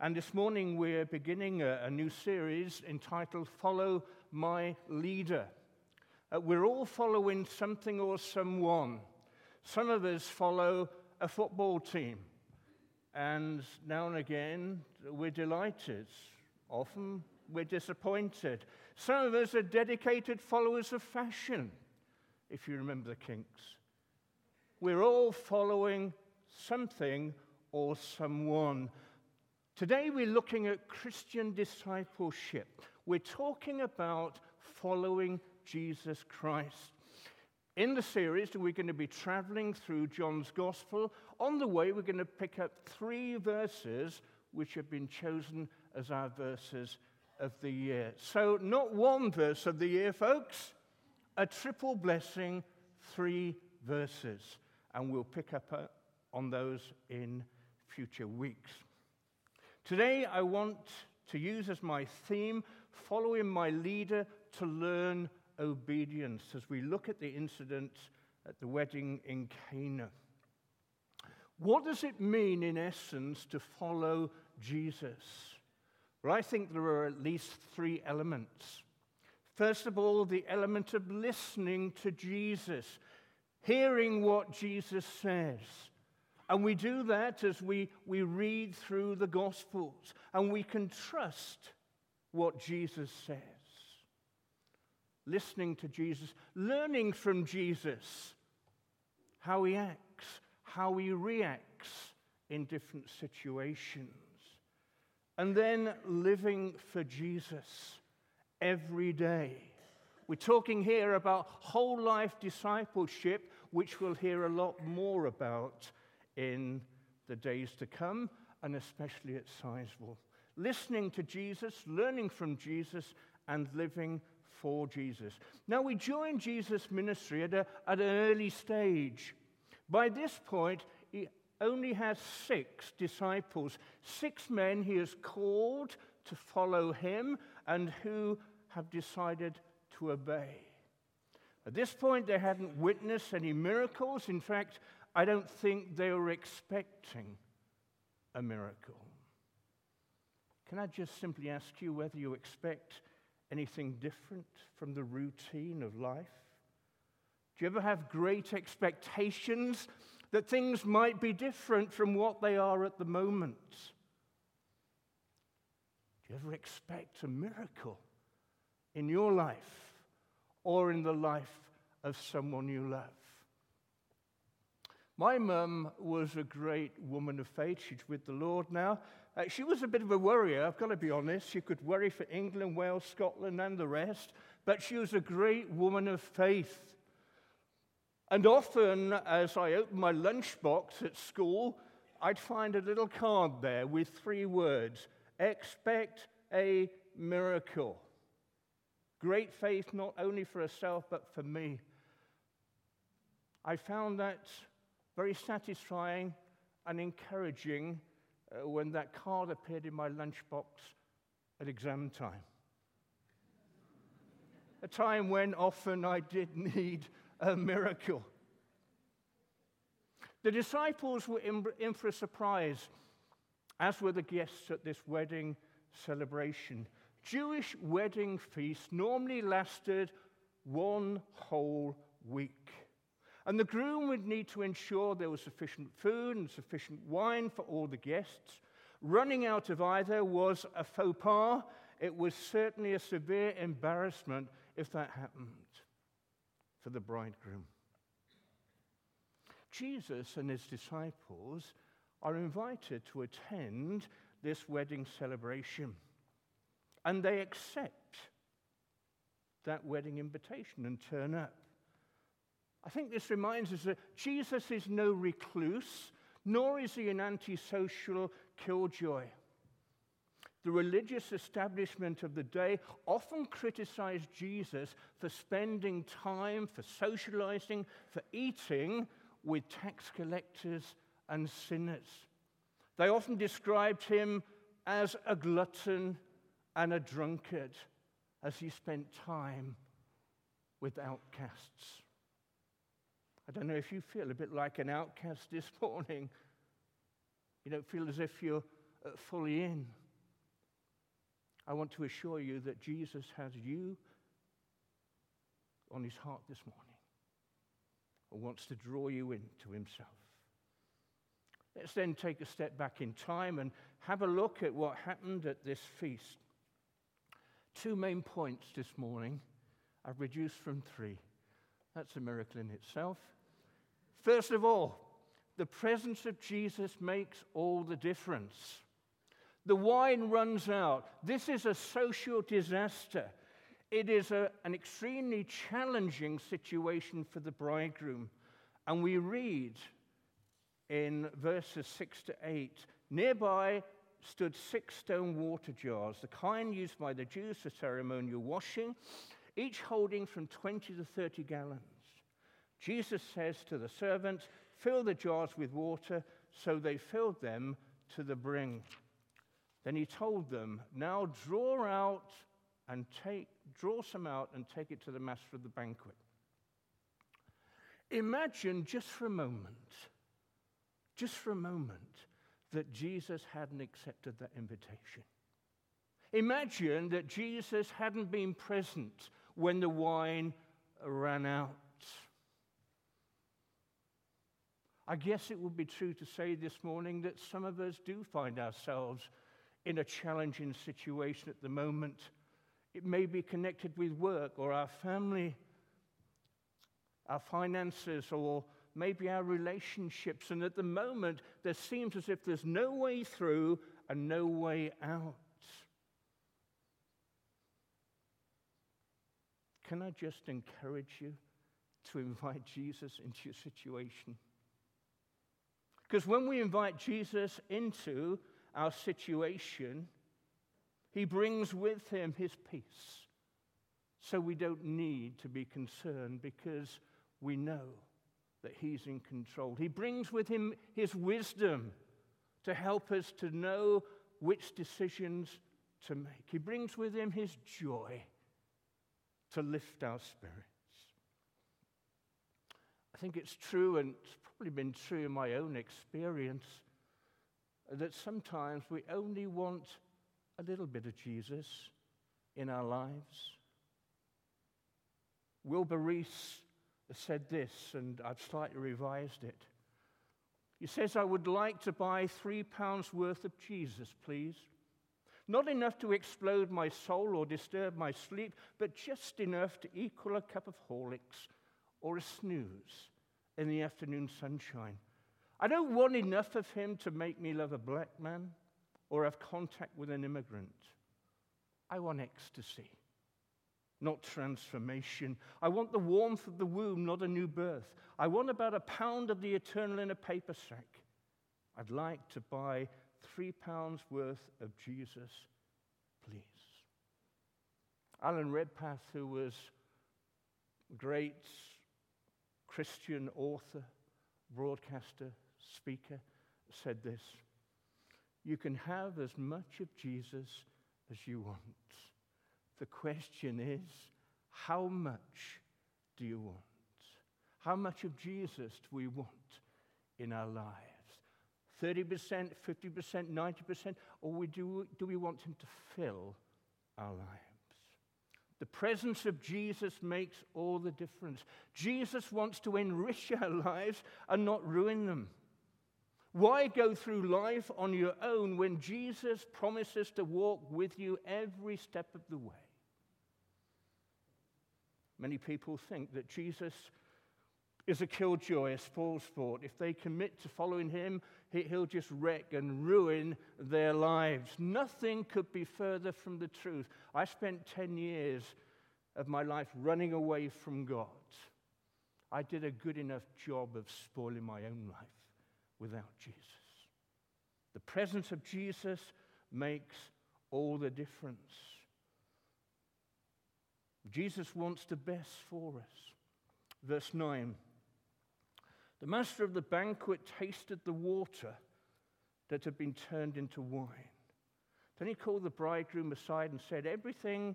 And this morning we're beginning a, a new series entitled Follow My Leader. Uh, we're all following something or someone. Some of us follow a football team, and now and again we're delighted. Often we're disappointed. Some of us are dedicated followers of fashion, if you remember the kinks. We're all following something or someone. Today we're looking at Christian discipleship. We're talking about following Jesus Christ. In the series, we're going to be traveling through John's Gospel. On the way, we're going to pick up three verses which have been chosen as our verses of the year. So, not one verse of the year, folks, a triple blessing, three verses. And we'll pick up uh, on those in future weeks. Today, I want to use as my theme following my leader to learn obedience as we look at the incident at the wedding in Cana. What does it mean, in essence, to follow Jesus? Well, I think there are at least three elements. First of all, the element of listening to Jesus, hearing what Jesus says. And we do that as we, we read through the Gospels, and we can trust what Jesus says. Listening to Jesus, learning from Jesus how he acts, how he reacts in different situations. And then living for Jesus every day. We're talking here about whole life discipleship, which we'll hear a lot more about in the days to come, and especially at Sizewell. Listening to Jesus, learning from Jesus, and living for Jesus. Now, we join Jesus' ministry at, a, at an early stage. By this point, he only has six disciples, six men he has called to follow him and who have decided to obey. At this point, they hadn't witnessed any miracles. In fact, I don't think they were expecting a miracle. Can I just simply ask you whether you expect anything different from the routine of life? Do you ever have great expectations that things might be different from what they are at the moment? Do you ever expect a miracle in your life or in the life of someone you love? My mum was a great woman of faith. She's with the Lord now. Uh, she was a bit of a worrier, I've got to be honest. She could worry for England, Wales, Scotland, and the rest. But she was a great woman of faith. And often, as I opened my lunchbox at school, I'd find a little card there with three words expect a miracle. Great faith, not only for herself, but for me. I found that very satisfying and encouraging uh, when that card appeared in my lunchbox at exam time. a time when often I did need a miracle. The disciples were in, in for a surprise, as were the guests at this wedding celebration. Jewish wedding feasts normally lasted one whole week. And the groom would need to ensure there was sufficient food and sufficient wine for all the guests. Running out of either was a faux pas. It was certainly a severe embarrassment if that happened for the bridegroom. Jesus and his disciples are invited to attend this wedding celebration. And they accept that wedding invitation and turn up. I think this reminds us that Jesus is no recluse, nor is he an antisocial killjoy. The religious establishment of the day often criticized Jesus for spending time, for socializing, for eating with tax collectors and sinners. They often described him as a glutton and a drunkard as he spent time with outcasts. I don't know if you feel a bit like an outcast this morning. You don't feel as if you're uh, fully in. I want to assure you that Jesus has you on his heart this morning and wants to draw you into himself. Let's then take a step back in time and have a look at what happened at this feast. Two main points this morning. I've reduced from three. That's a miracle in itself. First of all, the presence of Jesus makes all the difference. The wine runs out. This is a social disaster. It is a, an extremely challenging situation for the bridegroom. And we read in verses 6 to 8 nearby stood six stone water jars, the kind used by the Jews for ceremonial washing, each holding from 20 to 30 gallons. Jesus says to the servants, Fill the jars with water. So they filled them to the brim. Then he told them, Now draw out and take, draw some out and take it to the master of the banquet. Imagine just for a moment, just for a moment, that Jesus hadn't accepted that invitation. Imagine that Jesus hadn't been present when the wine ran out. I guess it would be true to say this morning that some of us do find ourselves in a challenging situation at the moment. It may be connected with work or our family, our finances, or maybe our relationships. And at the moment, there seems as if there's no way through and no way out. Can I just encourage you to invite Jesus into your situation? Because when we invite Jesus into our situation, he brings with him his peace. So we don't need to be concerned because we know that he's in control. He brings with him his wisdom to help us to know which decisions to make. He brings with him his joy to lift our spirits. I think it's true, and it's probably been true in my own experience, that sometimes we only want a little bit of Jesus in our lives. Wilbur Rees said this, and I've slightly revised it. He says, I would like to buy three pounds worth of Jesus, please. Not enough to explode my soul or disturb my sleep, but just enough to equal a cup of Horlicks or a snooze in the afternoon sunshine. I don't want enough of him to make me love a black man or have contact with an immigrant. I want ecstasy, not transformation. I want the warmth of the womb, not a new birth. I want about a pound of the eternal in a paper sack. I'd like to buy three pounds worth of Jesus, please. Alan Redpath, who was great Christian author, broadcaster, speaker, said this You can have as much of Jesus as you want. The question is, how much do you want? How much of Jesus do we want in our lives? 30%, 50%, 90%? Or we do, do we want Him to fill our lives? The presence of Jesus makes all the difference. Jesus wants to enrich our lives and not ruin them. Why go through life on your own when Jesus promises to walk with you every step of the way? Many people think that Jesus is a killjoy, a spoil sport. If they commit to following him, he'll just wreck and ruin their lives. Nothing could be further from the truth. I spent 10 years of my life running away from God. I did a good enough job of spoiling my own life without Jesus. The presence of Jesus makes all the difference. Jesus wants the best for us. Verse 9 the master of the banquet tasted the water that had been turned into wine. Then he called the bridegroom aside and said, Everything,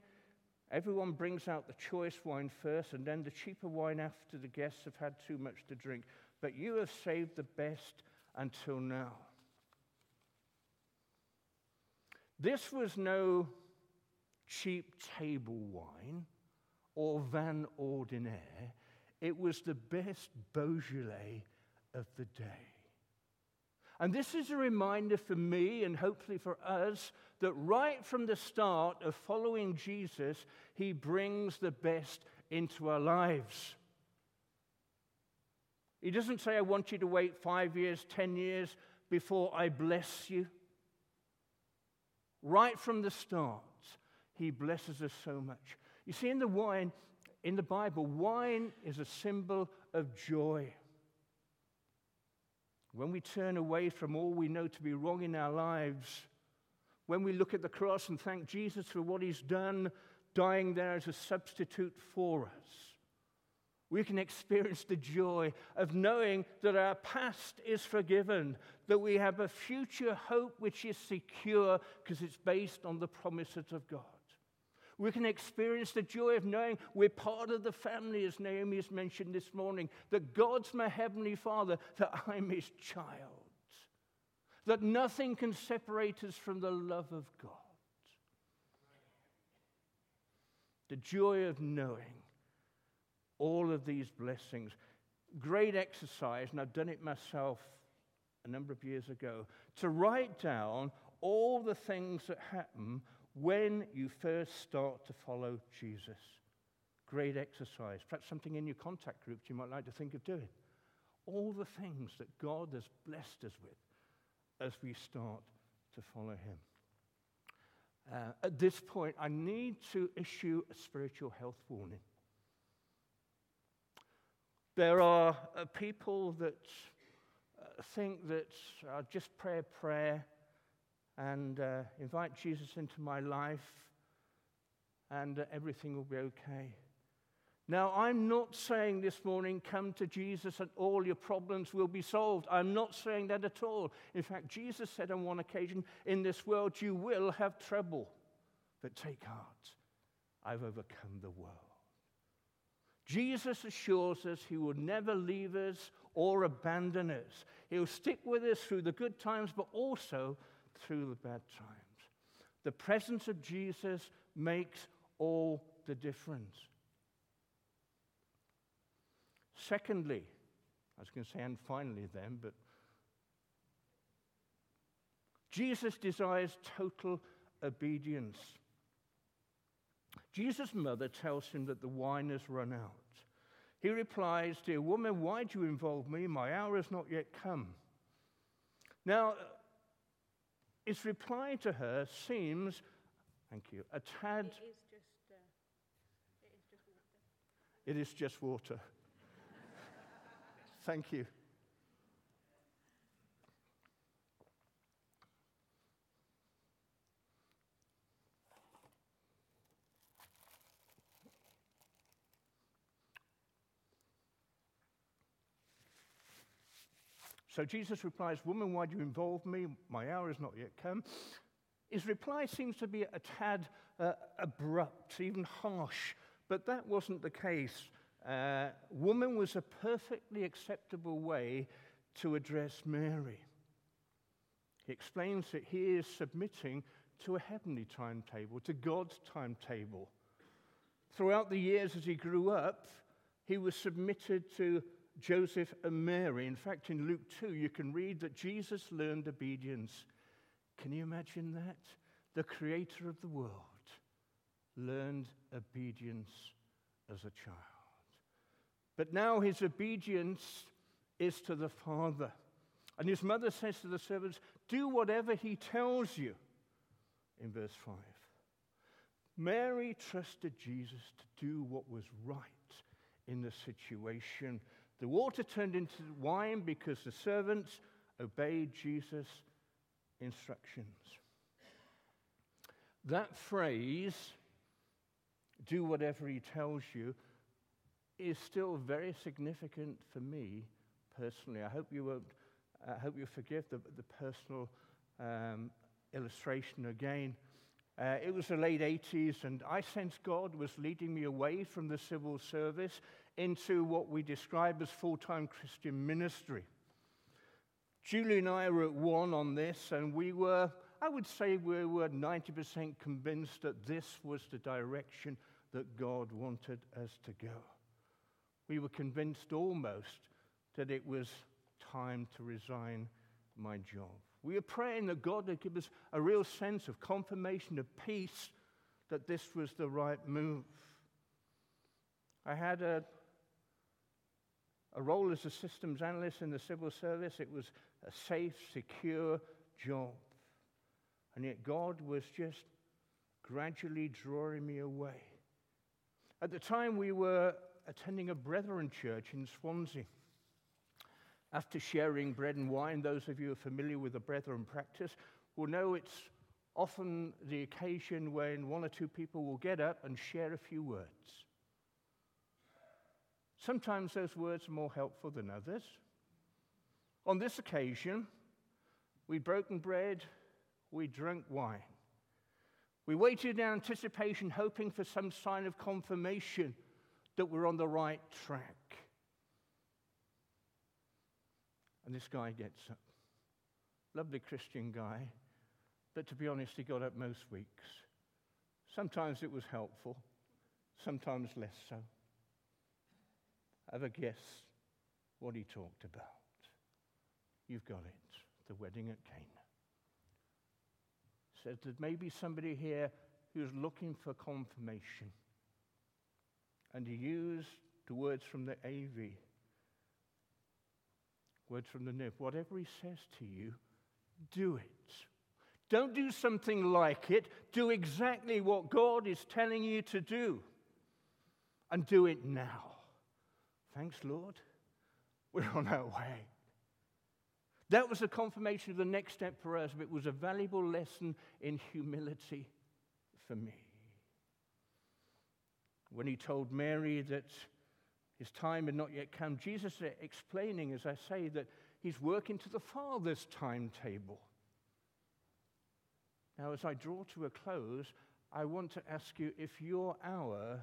everyone brings out the choice wine first, and then the cheaper wine after the guests have had too much to drink. But you have saved the best until now. This was no cheap table wine or vin ordinaire. It was the best Beaujolais of the day. And this is a reminder for me and hopefully for us that right from the start of following Jesus, he brings the best into our lives. He doesn't say, I want you to wait five years, ten years before I bless you. Right from the start, he blesses us so much. You see, in the wine, in the Bible, wine is a symbol of joy. When we turn away from all we know to be wrong in our lives, when we look at the cross and thank Jesus for what he's done, dying there as a substitute for us, we can experience the joy of knowing that our past is forgiven, that we have a future hope which is secure because it's based on the promises of God. We can experience the joy of knowing we're part of the family, as Naomi has mentioned this morning, that God's my heavenly Father, that I'm his child, that nothing can separate us from the love of God. The joy of knowing all of these blessings. Great exercise, and I've done it myself a number of years ago, to write down all the things that happen when you first start to follow Jesus. Great exercise. Perhaps something in your contact groups you might like to think of doing. All the things that God has blessed us with as we start to follow Him. Uh, at this point, I need to issue a spiritual health warning. There are uh, people that uh, think that uh, just pray a prayer and uh, invite Jesus into my life, and uh, everything will be okay. Now, I'm not saying this morning, come to Jesus and all your problems will be solved. I'm not saying that at all. In fact, Jesus said on one occasion, In this world you will have trouble, but take heart, I've overcome the world. Jesus assures us he will never leave us or abandon us. He'll stick with us through the good times, but also through the bad times. The presence of Jesus makes all the difference. Secondly, I was going to say, and finally, then, but Jesus desires total obedience. Jesus' mother tells him that the wine has run out. He replies, Dear woman, why do you involve me? My hour has not yet come. Now, his reply to her seems, thank you, a tad. It is just, uh, it is just water. It is just water. thank you. So Jesus replies, Woman, why do you involve me? My hour has not yet come. His reply seems to be a tad uh, abrupt, even harsh, but that wasn't the case. Uh, woman was a perfectly acceptable way to address Mary. He explains that he is submitting to a heavenly timetable, to God's timetable. Throughout the years as he grew up, he was submitted to Joseph and Mary. In fact, in Luke 2, you can read that Jesus learned obedience. Can you imagine that? The creator of the world learned obedience as a child. But now his obedience is to the Father. And his mother says to the servants, Do whatever he tells you, in verse 5. Mary trusted Jesus to do what was right in the situation the water turned into wine because the servants obeyed Jesus' instructions. That phrase, do whatever he tells you, is still very significant for me personally. I hope you won't, I hope you forgive the, the personal um, illustration again. Uh, it was the late 80s, and I sensed God was leading me away from the civil service into what we describe as full time Christian ministry. Julie and I were at one on this, and we were, I would say we were 90% convinced that this was the direction that God wanted us to go. We were convinced almost that it was time to resign my job. We were praying that God would give us a real sense of confirmation of peace that this was the right move. I had a, a role as a systems analyst in the civil service. It was a safe, secure job. And yet God was just gradually drawing me away. At the time, we were attending a Brethren church in Swansea. After sharing bread and wine, those of you who are familiar with the Brethren practice will know it's often the occasion when one or two people will get up and share a few words. Sometimes those words are more helpful than others. On this occasion, we broken bread, we drank wine. We waited in anticipation, hoping for some sign of confirmation that we're on the right track. And this guy gets up. Lovely Christian guy, but to be honest, he got up most weeks. Sometimes it was helpful, sometimes less so. Have a guess what he talked about. You've got it the wedding at Cana. Said that maybe somebody here who's looking for confirmation. And he used the words from the AV, words from the NIV. Whatever he says to you, do it. Don't do something like it. Do exactly what God is telling you to do. And do it now. Thanks, Lord. We're on our way. That was a confirmation of the next step for us, but it was a valuable lesson in humility for me. When he told Mary that his time had not yet come, Jesus explaining, as I say, that he's working to the Father's timetable. Now, as I draw to a close, I want to ask you if your hour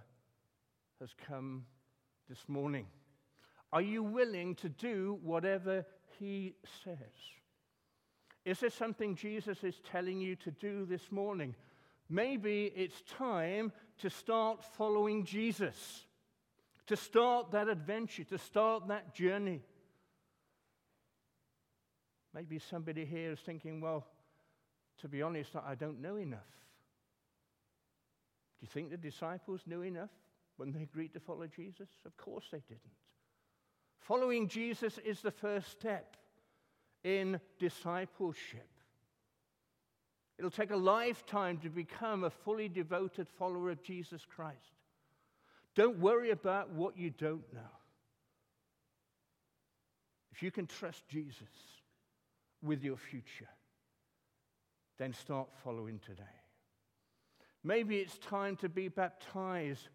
has come this morning. Are you willing to do whatever he says? Is there something Jesus is telling you to do this morning? Maybe it's time to start following Jesus, to start that adventure, to start that journey. Maybe somebody here is thinking, well, to be honest, I don't know enough. Do you think the disciples knew enough when they agreed to follow Jesus? Of course they didn't. Following Jesus is the first step in discipleship. It'll take a lifetime to become a fully devoted follower of Jesus Christ. Don't worry about what you don't know. If you can trust Jesus with your future, then start following today. Maybe it's time to be baptized.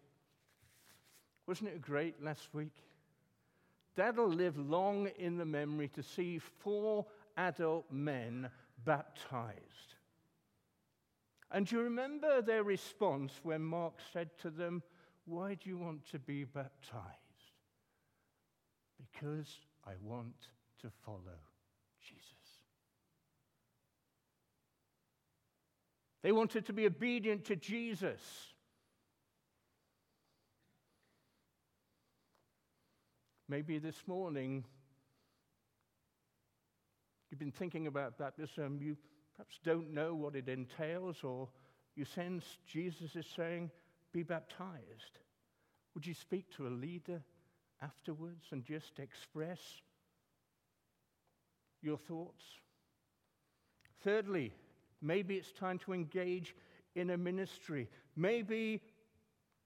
Wasn't it great last week? Dad'll live long in the memory to see four adult men baptized. And do you remember their response when Mark said to them, Why do you want to be baptized? Because I want to follow Jesus. They wanted to be obedient to Jesus. Maybe this morning you've been thinking about baptism, um, you perhaps don't know what it entails, or you sense Jesus is saying, Be baptized. Would you speak to a leader afterwards and just express your thoughts? Thirdly, maybe it's time to engage in a ministry. Maybe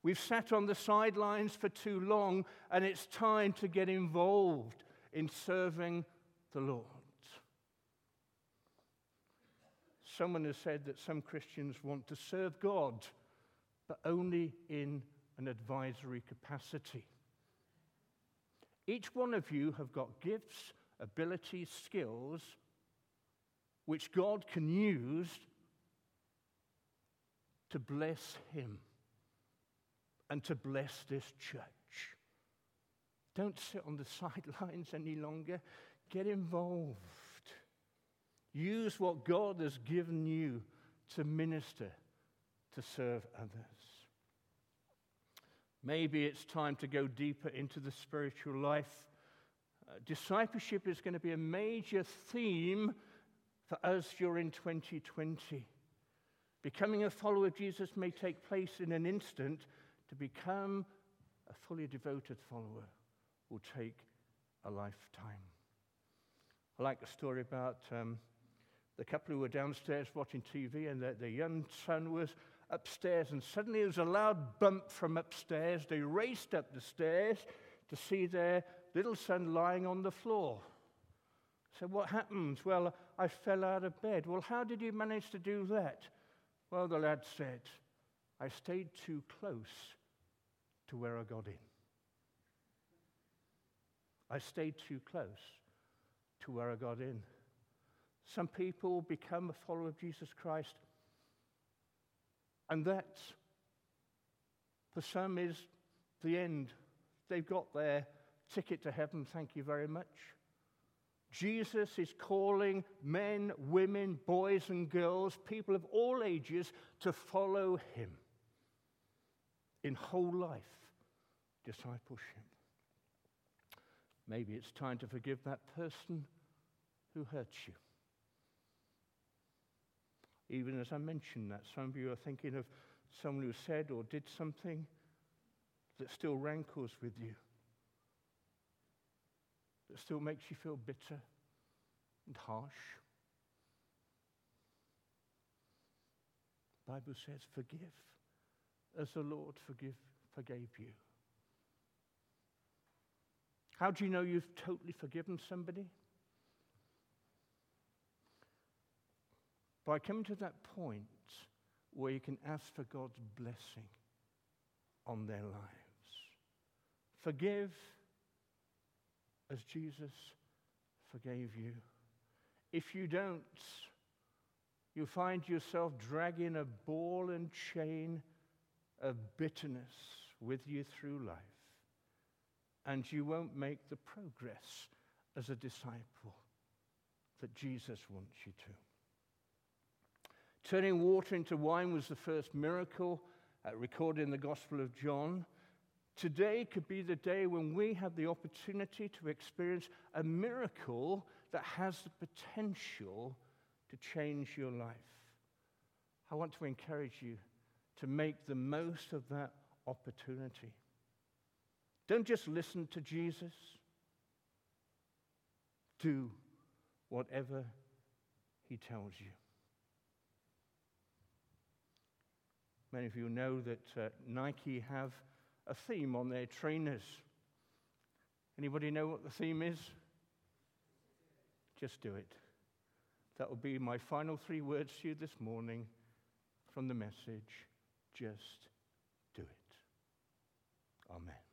We've sat on the sidelines for too long, and it's time to get involved in serving the Lord. Someone has said that some Christians want to serve God, but only in an advisory capacity. Each one of you have got gifts, abilities, skills which God can use to bless Him and to bless this church. Don't sit on the sidelines any longer. Get involved. Use what God has given you to minister, to serve others. Maybe it's time to go deeper into the spiritual life. Uh, discipleship is going to be a major theme for us during 2020. Becoming a follower of Jesus may take place in an instant. To become a fully devoted follower will take a lifetime. I like the story about um, the couple who were downstairs watching TV, and their, their young son was upstairs, and suddenly there was a loud bump from upstairs. They raced up the stairs to see their little son lying on the floor. So, what happened? Well, I fell out of bed. Well, how did you manage to do that? Well, the lad said, I stayed too close to where I got in. I stayed too close to where I got in. Some people become a follower of Jesus Christ, and that, for some, is the end. They've got their ticket to heaven, thank you very much. Jesus is calling men, women, boys, and girls, people of all ages, to follow him in whole life discipleship. Maybe it's time to forgive that person who hurt you. Even as I mentioned that, some of you are thinking of someone who said or did something that still rankles with you that still makes you feel bitter and harsh. The Bible says, forgive as the Lord forgive, forgave you. How do you know you've totally forgiven somebody? By coming to that point where you can ask for God's blessing on their lives. Forgive as Jesus forgave you. If you don't, you find yourself dragging a ball and chain of bitterness with you through life, and you won't make the progress as a disciple that Jesus wants you to. Turning water into wine was the first miracle uh, recorded in the Gospel of John. Today could be the day when we have the opportunity to experience a miracle that has the potential to change your life. I want to encourage you to make the most of that opportunity. Don't just listen to Jesus, do whatever he tells you. Many of you know that uh, Nike have a theme on their trainers. Anybody know what the theme is? Just do it. That will be my final three words to you this morning from the message. Just do it. Amen.